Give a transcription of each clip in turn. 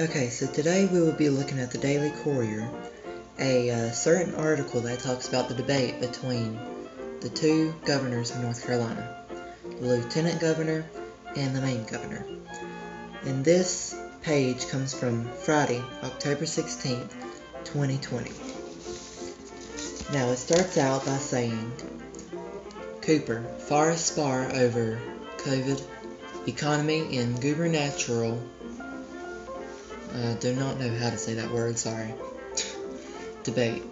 Okay, so today we will be looking at the Daily Courier, a uh, certain article that talks about the debate between the two governors of North Carolina, the lieutenant governor and the main governor. And this page comes from Friday, October 16th, 2020. Now it starts out by saying, Cooper, Forest spar over COVID, economy, and gubernatorial uh, do not know how to say that word, sorry. Debate.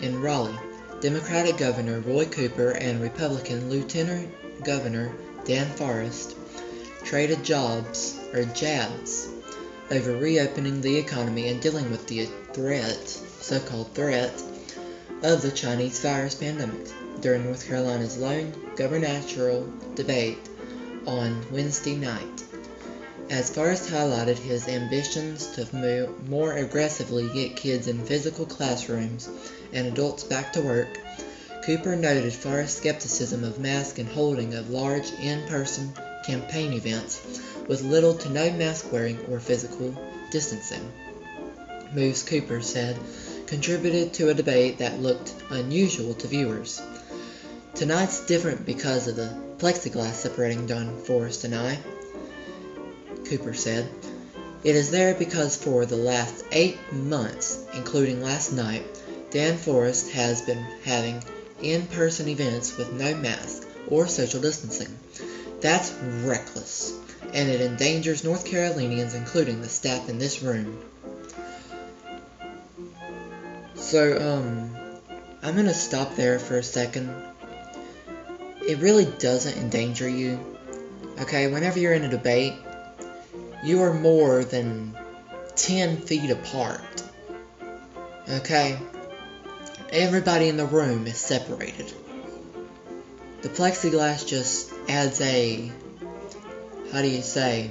In Raleigh, Democratic Governor Roy Cooper and Republican Lieutenant Governor Dan Forest traded jobs, or jabs, over reopening the economy and dealing with the threat, so-called threat, of the Chinese virus pandemic during North Carolina's lone gubernatorial debate on Wednesday night. As Forest highlighted his ambitions to more aggressively get kids in physical classrooms and adults back to work, Cooper noted Forest's skepticism of mask and holding of large in-person campaign events with little to no mask wearing or physical distancing. Moves, Cooper said, contributed to a debate that looked unusual to viewers. Tonight's different because of the plexiglass separating Don Forest and I, Cooper said. It is there because for the last eight months, including last night, Dan Forest has been having in-person events with no mask or social distancing. That's reckless, and it endangers North Carolinians, including the staff in this room. So, um, I'm gonna stop there for a second. It really doesn't endanger you. Okay, whenever you're in a debate, you are more than 10 feet apart. Okay? Everybody in the room is separated. The plexiglass just adds a, how do you say,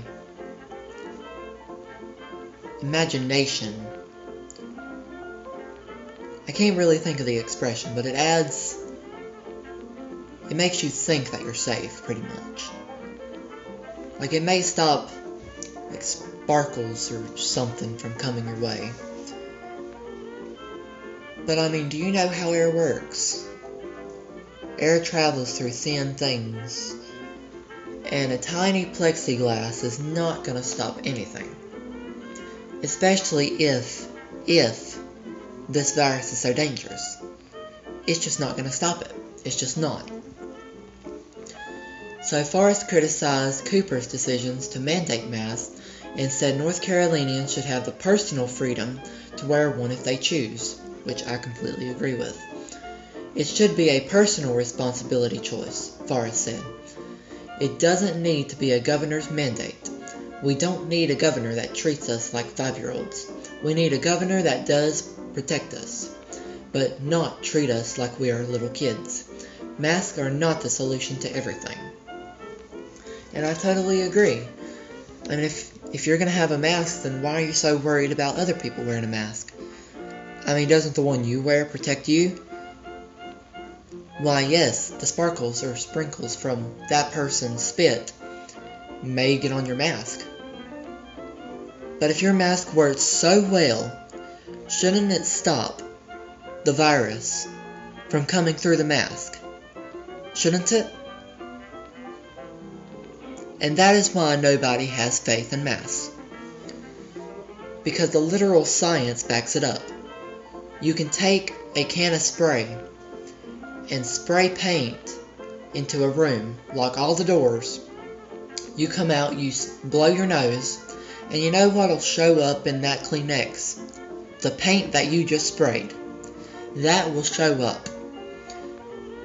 imagination. I can't really think of the expression, but it adds, it makes you think that you're safe, pretty much. Like, it may stop like sparkles or something from coming your way. But I mean, do you know how air works? Air travels through thin things, and a tiny plexiglass is not going to stop anything. Especially if, if this virus is so dangerous. It's just not going to stop it. It's just not. So Forest criticized Cooper's decisions to mandate masks and said North Carolinians should have the personal freedom to wear one if they choose, which I completely agree with. It should be a personal responsibility choice, Forest said. It doesn't need to be a governor's mandate. We don't need a governor that treats us like five-year-olds. We need a governor that does protect us, but not treat us like we are little kids. Masks are not the solution to everything. And I totally agree. And if if you're going to have a mask, then why are you so worried about other people wearing a mask? I mean, doesn't the one you wear protect you? Why, yes, the sparkles or sprinkles from that person's spit may get on your mask. But if your mask works so well, shouldn't it stop the virus from coming through the mask? Shouldn't it? And that is why nobody has faith in masks. Because the literal science backs it up. You can take a can of spray and spray paint into a room, lock all the doors. You come out, you blow your nose, and you know what'll show up in that Kleenex? The paint that you just sprayed. That will show up.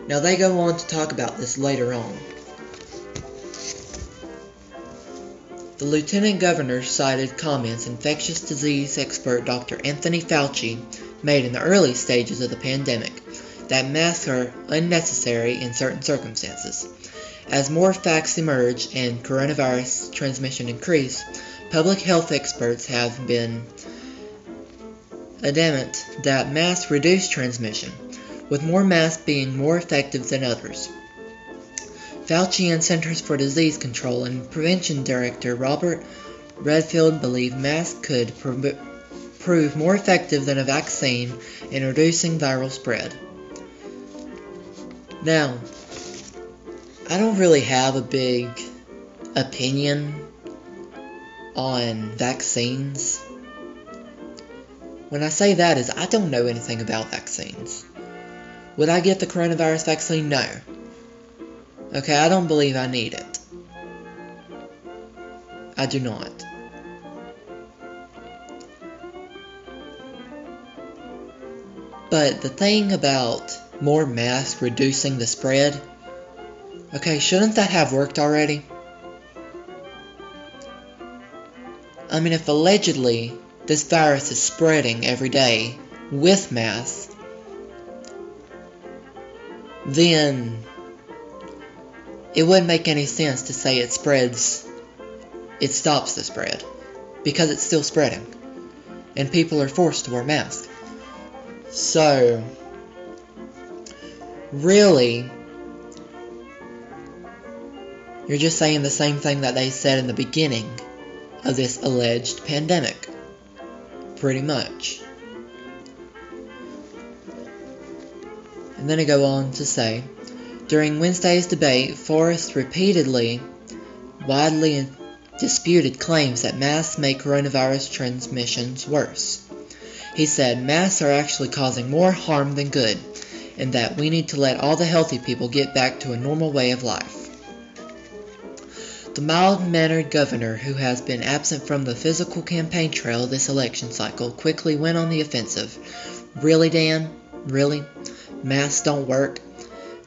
Now they go on to talk about this later on. The lieutenant governor cited comments infectious disease expert Dr. Anthony Fauci made in the early stages of the pandemic that masks are unnecessary in certain circumstances. As more facts emerge and coronavirus transmission increase, public health experts have been adamant that masks reduce transmission, with more masks being more effective than others. Fauci and Centers for Disease Control and Prevention Director Robert Redfield believed masks could pr- prove more effective than a vaccine in reducing viral spread. Now, I don't really have a big opinion on vaccines. When I say that is I don't know anything about vaccines. Would I get the coronavirus vaccine? No. Okay, I don't believe I need it. I do not. But the thing about more masks reducing the spread, okay, shouldn't that have worked already? I mean, if allegedly this virus is spreading every day with masks, then it wouldn't make any sense to say it spreads, it stops the spread, because it's still spreading, and people are forced to wear masks. So, really, you're just saying the same thing that they said in the beginning of this alleged pandemic. Pretty much. And then I go on to say, during Wednesday's debate, Forest repeatedly, widely disputed claims that masks make coronavirus transmissions worse. He said masks are actually causing more harm than good, and that we need to let all the healthy people get back to a normal way of life. The mild-mannered governor, who has been absent from the physical campaign trail this election cycle, quickly went on the offensive. Really, Dan? Really? Masks don't work?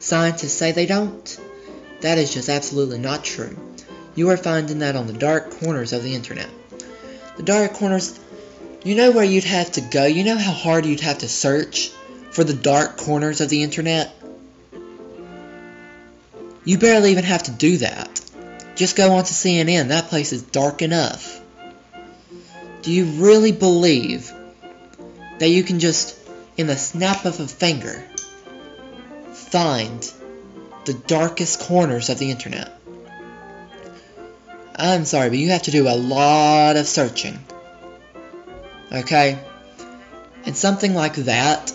Scientists say they don't? That is just absolutely not true. You are finding that on the dark corners of the internet. The dark corners, you know where you'd have to go? You know how hard you'd have to search for the dark corners of the internet? You barely even have to do that. Just go on to CNN. That place is dark enough. Do you really believe that you can just, in the snap of a finger, find the darkest corners of the internet? I'm sorry, but you have to do a lot of searching. Okay? And something like that,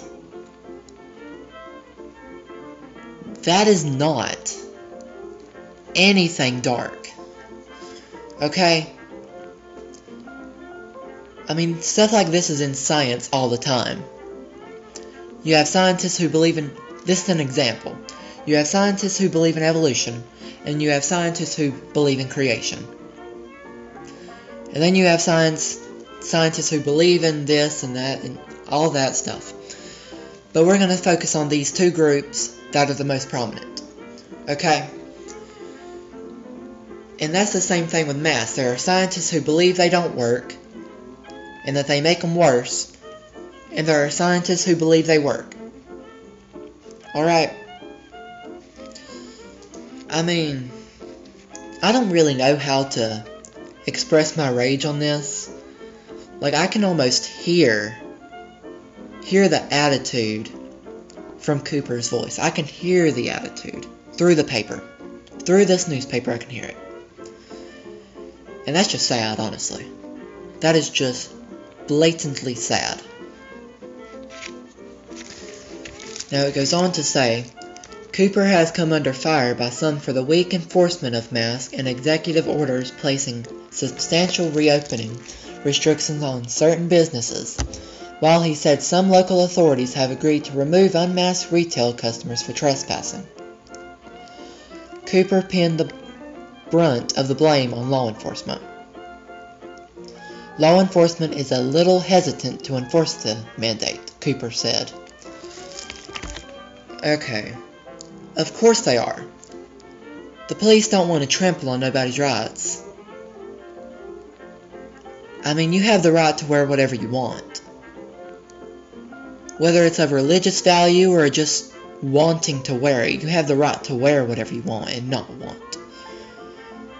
that is not anything dark. Okay? I mean, stuff like this is in science all the time. You have scientists who believe in. This is an example. You have scientists who believe in evolution, and you have scientists who believe in creation. And then you have science scientists who believe in this and that and all that stuff. But we're going to focus on these two groups that are the most prominent. Okay? And that's the same thing with math. There are scientists who believe they don't work and that they make them worse, and there are scientists who believe they work. Alright. I mean, I don't really know how to express my rage on this. Like, I can almost hear, hear the attitude from Cooper's voice. I can hear the attitude through the paper. Through this newspaper, I can hear it. And that's just sad, honestly. That is just blatantly sad. Now it goes on to say, Cooper has come under fire by some for the weak enforcement of masks and executive orders placing substantial reopening restrictions on certain businesses, while he said some local authorities have agreed to remove unmasked retail customers for trespassing. Cooper pinned the brunt of the blame on law enforcement. Law enforcement is a little hesitant to enforce the mandate, Cooper said. Okay. Of course they are. The police don't want to trample on nobody's rights. I mean, you have the right to wear whatever you want. Whether it's of religious value or just wanting to wear it, you have the right to wear whatever you want and not want.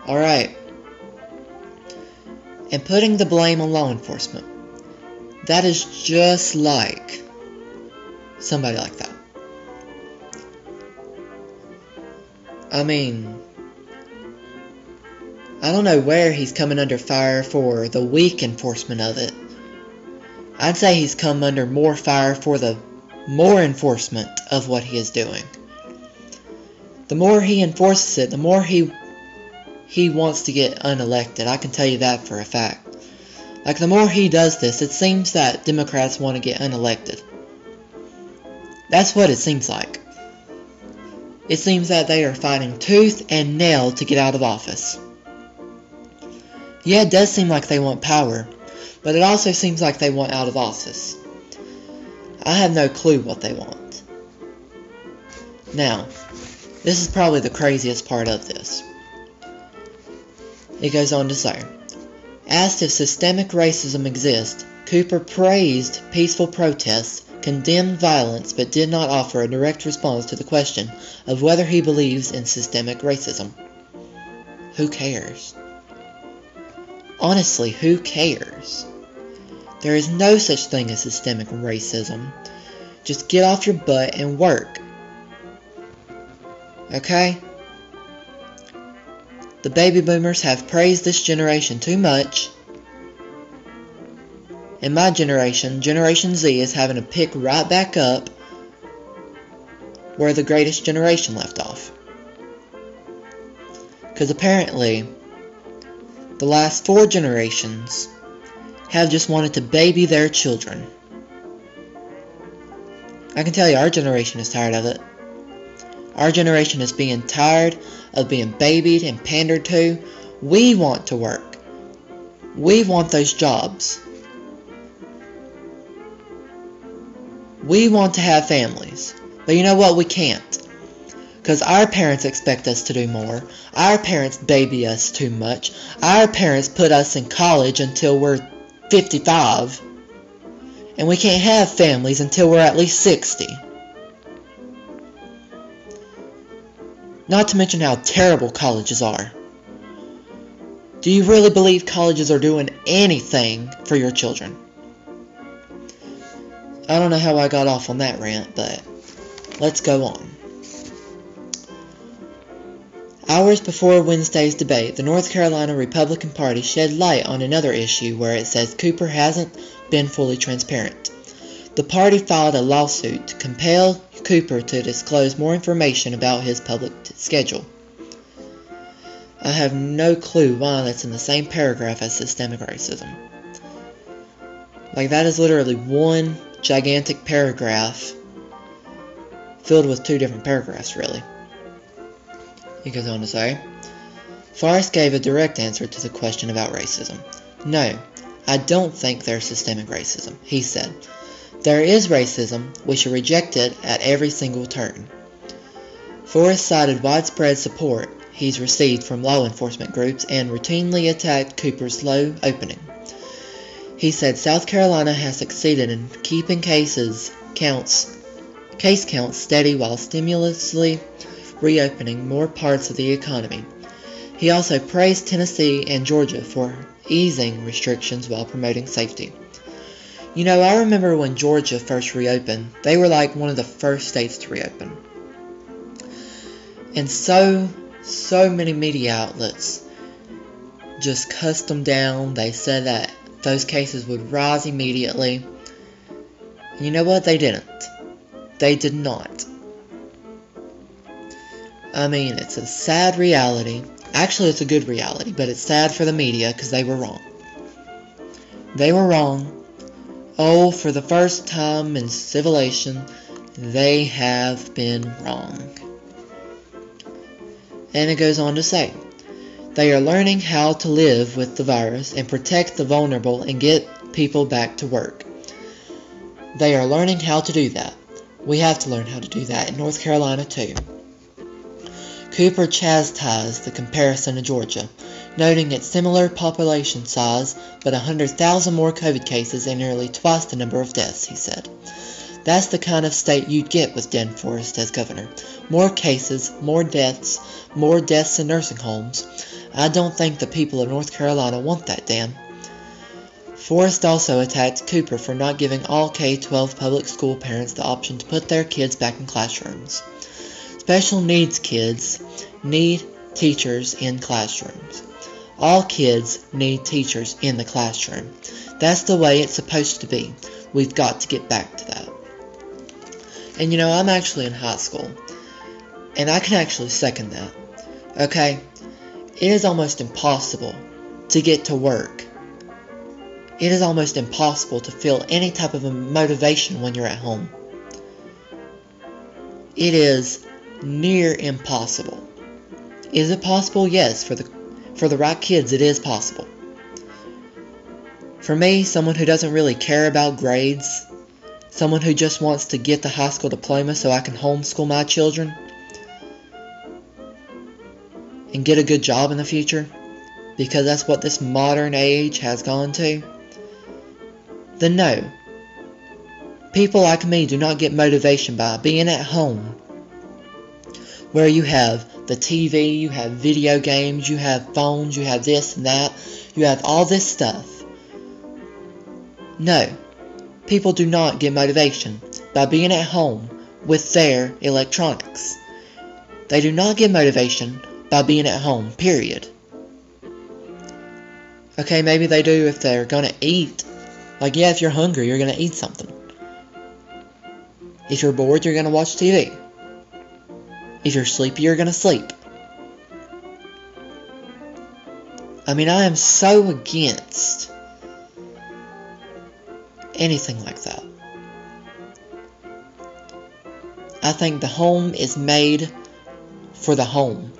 Alright. And putting the blame on law enforcement. That is just like somebody like that. I mean, I don't know where he's coming under fire for the weak enforcement of it. I'd say he's come under more fire for the more enforcement of what he is doing. The more he enforces it, the more he he wants to get unelected. I can tell you that for a fact. Like the more he does this, it seems that Democrats want to get unelected. That's what it seems like. It seems that they are fighting tooth and nail to get out of office. Yeah, it does seem like they want power, but it also seems like they want out of office. I have no clue what they want. Now, this is probably the craziest part of this. It goes on to say, Asked if systemic racism exists, Cooper praised peaceful protests, condemned violence, but did not offer a direct response to the question of whether he believes in systemic racism. Who cares? Honestly, who cares? There is no such thing as systemic racism. Just get off your butt and work. Okay? The baby boomers have praised this generation too much. In my generation, Generation Z is having to pick right back up where the greatest generation left off. Because apparently, the last four generations have just wanted to baby their children. I can tell you our generation is tired of it. Our generation is being tired of being babied and pandered to. We want to work. We want those jobs. We want to have families. But you know what? We can't. Because our parents expect us to do more. Our parents baby us too much. Our parents put us in college until we're 55. And we can't have families until we're at least 60. Not to mention how terrible colleges are. Do you really believe colleges are doing anything for your children? I don't know how I got off on that rant, but let's go on. Hours before Wednesday's debate, the North Carolina Republican Party shed light on another issue where it says Cooper hasn't been fully transparent. The party filed a lawsuit to compel Cooper to disclose more information about his public schedule. I have no clue why that's in the same paragraph as systemic racism. Like, that is literally one gigantic paragraph filled with two different paragraphs, really. He goes on to say, Forest gave a direct answer to the question about racism. No, I don't think there's systemic racism, he said. There is racism, we should reject it at every single turn. Forest cited widespread support he's received from law enforcement groups and routinely attacked Cooper's low opening. He said South Carolina has succeeded in keeping cases counts case counts steady while stimulously reopening more parts of the economy. He also praised Tennessee and Georgia for easing restrictions while promoting safety. You know, I remember when Georgia first reopened, they were like one of the first states to reopen. And so, so many media outlets just cussed them down. They said that those cases would rise immediately. And you know what? They didn't. They did not. I mean, it's a sad reality. Actually, it's a good reality, but it's sad for the media because they were wrong. They were wrong. Oh, for the first time in civilization, they have been wrong. And it goes on to say, they are learning how to live with the virus and protect the vulnerable and get people back to work. They are learning how to do that. We have to learn how to do that in North Carolina too. Cooper chastised the comparison to Georgia, noting its similar population size but 100,000 more COVID cases and nearly twice the number of deaths, he said. That's the kind of state you'd get with Dan Forest as governor. More cases, more deaths, more deaths in nursing homes. I don't think the people of North Carolina want that, Dan. Forest also attacked Cooper for not giving all K-12 public school parents the option to put their kids back in classrooms. Special needs kids need teachers in classrooms. All kids need teachers in the classroom. That's the way it's supposed to be. We've got to get back to that. And you know, I'm actually in high school. And I can actually second that. Okay? It is almost impossible to get to work. It is almost impossible to feel any type of motivation when you're at home. It is near impossible. Is it possible? Yes, for the for the right kids it is possible. For me, someone who doesn't really care about grades, someone who just wants to get the high school diploma so I can homeschool my children and get a good job in the future, because that's what this modern age has gone to, then no. People like me do not get motivation by being at home where you have the TV, you have video games, you have phones, you have this and that, you have all this stuff. No, people do not get motivation by being at home with their electronics. They do not get motivation by being at home, period. Okay, maybe they do if they're gonna eat. Like, yeah, if you're hungry, you're gonna eat something. If you're bored, you're gonna watch TV. If you're sleepy, you're gonna sleep. I mean, I am so against anything like that. I think the home is made for the home.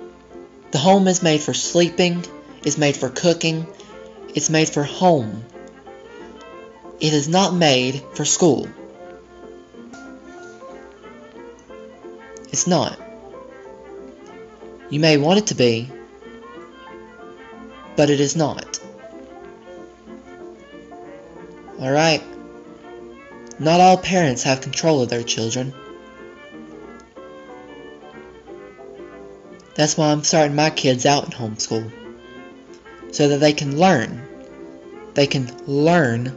The home is made for sleeping, it's made for cooking, it's made for home. It is not made for school. It's not. You may want it to be, but it is not. Alright? Not all parents have control of their children. That's why I'm starting my kids out in homeschool. So that they can learn. They can learn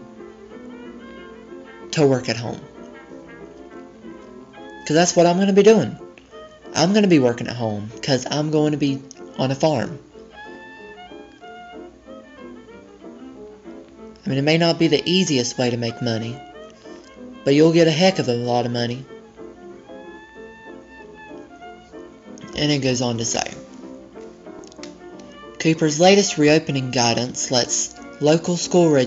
to work at home. Because that's what I'm going to be doing. I'm going to be working at home because I'm going to be on a farm. I mean, it may not be the easiest way to make money, but you'll get a heck of a lot of money. And it goes on to say Cooper's latest reopening guidance lets local school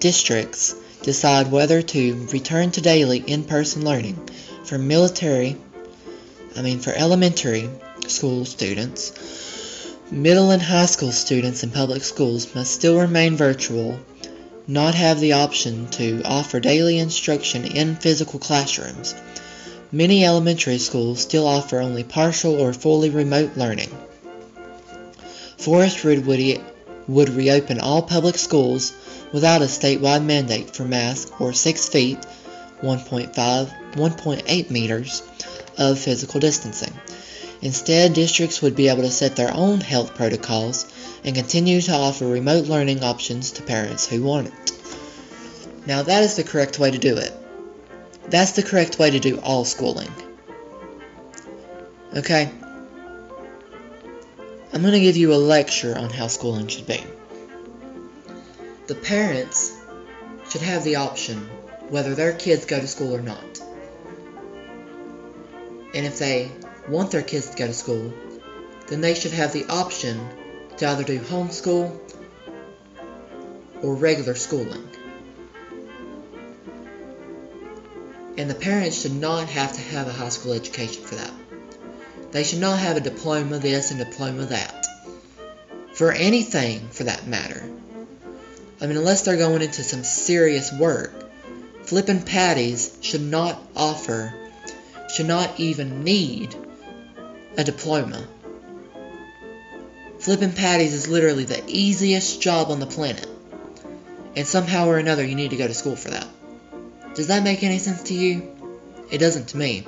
districts decide whether to return to daily in person learning for military I mean for elementary school students, middle and high school students in public schools must still remain virtual, not have the option to offer daily instruction in physical classrooms. Many elementary schools still offer only partial or fully remote learning. Forest Ridge would, would reopen all public schools without a statewide mandate for masks or 6 feet 1.5 1.8 meters of physical distancing. Instead, districts would be able to set their own health protocols and continue to offer remote learning options to parents who want it. Now, that is the correct way to do it. That's the correct way to do all schooling. Okay? I'm going to give you a lecture on how schooling should be. The parents should have the option whether their kids go to school or not. And if they want their kids to go to school, then they should have the option to either do homeschool or regular schooling. And the parents should not have to have a high school education for that. They should not have a diploma this and diploma that. For anything, for that matter. I mean, unless they're going into some serious work, flipping patties should not offer should not even need a diploma. Flipping patties is literally the easiest job on the planet. And somehow or another you need to go to school for that. Does that make any sense to you? It doesn't to me.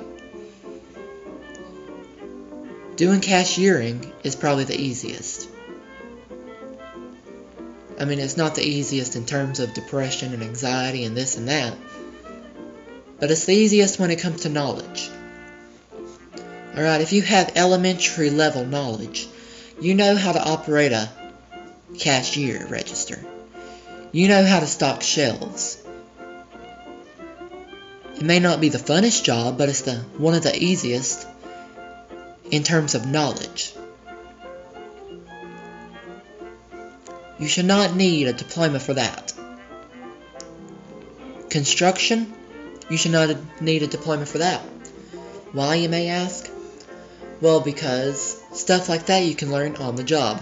Doing cashiering is probably the easiest. I mean, it's not the easiest in terms of depression and anxiety and this and that, but it's the easiest when it comes to knowledge. Alright, if you have elementary level knowledge, you know how to operate a cashier register. You know how to stock shelves. It may not be the funnest job, but it's the one of the easiest in terms of knowledge. You should not need a diploma for that. Construction, you should not need a diploma for that. Why, you may ask? Well, because stuff like that you can learn on the job.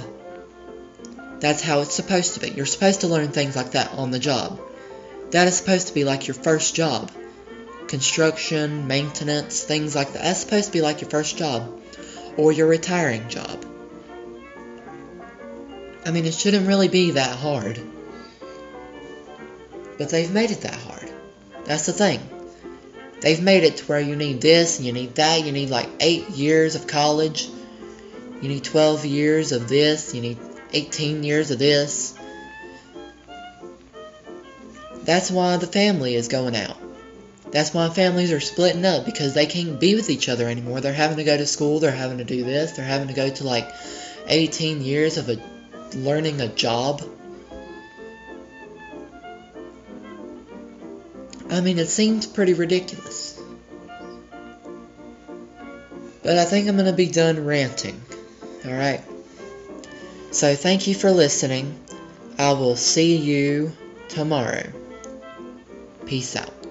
That's how it's supposed to be. You're supposed to learn things like that on the job. That is supposed to be like your first job. Construction, maintenance, things like that. That's supposed to be like your first job. Or your retiring job. I mean, it shouldn't really be that hard. But they've made it that hard. That's the thing. They've made it to where you need this and you need that. You need like 8 years of college. You need 12 years of this. You need 18 years of this. That's why the family is going out. That's why families are splitting up because they can't be with each other anymore. They're having to go to school, they're having to do this, they're having to go to like 18 years of a learning a job. I mean, it seems pretty ridiculous. But I think I'm going to be done ranting. Alright. So thank you for listening. I will see you tomorrow. Peace out.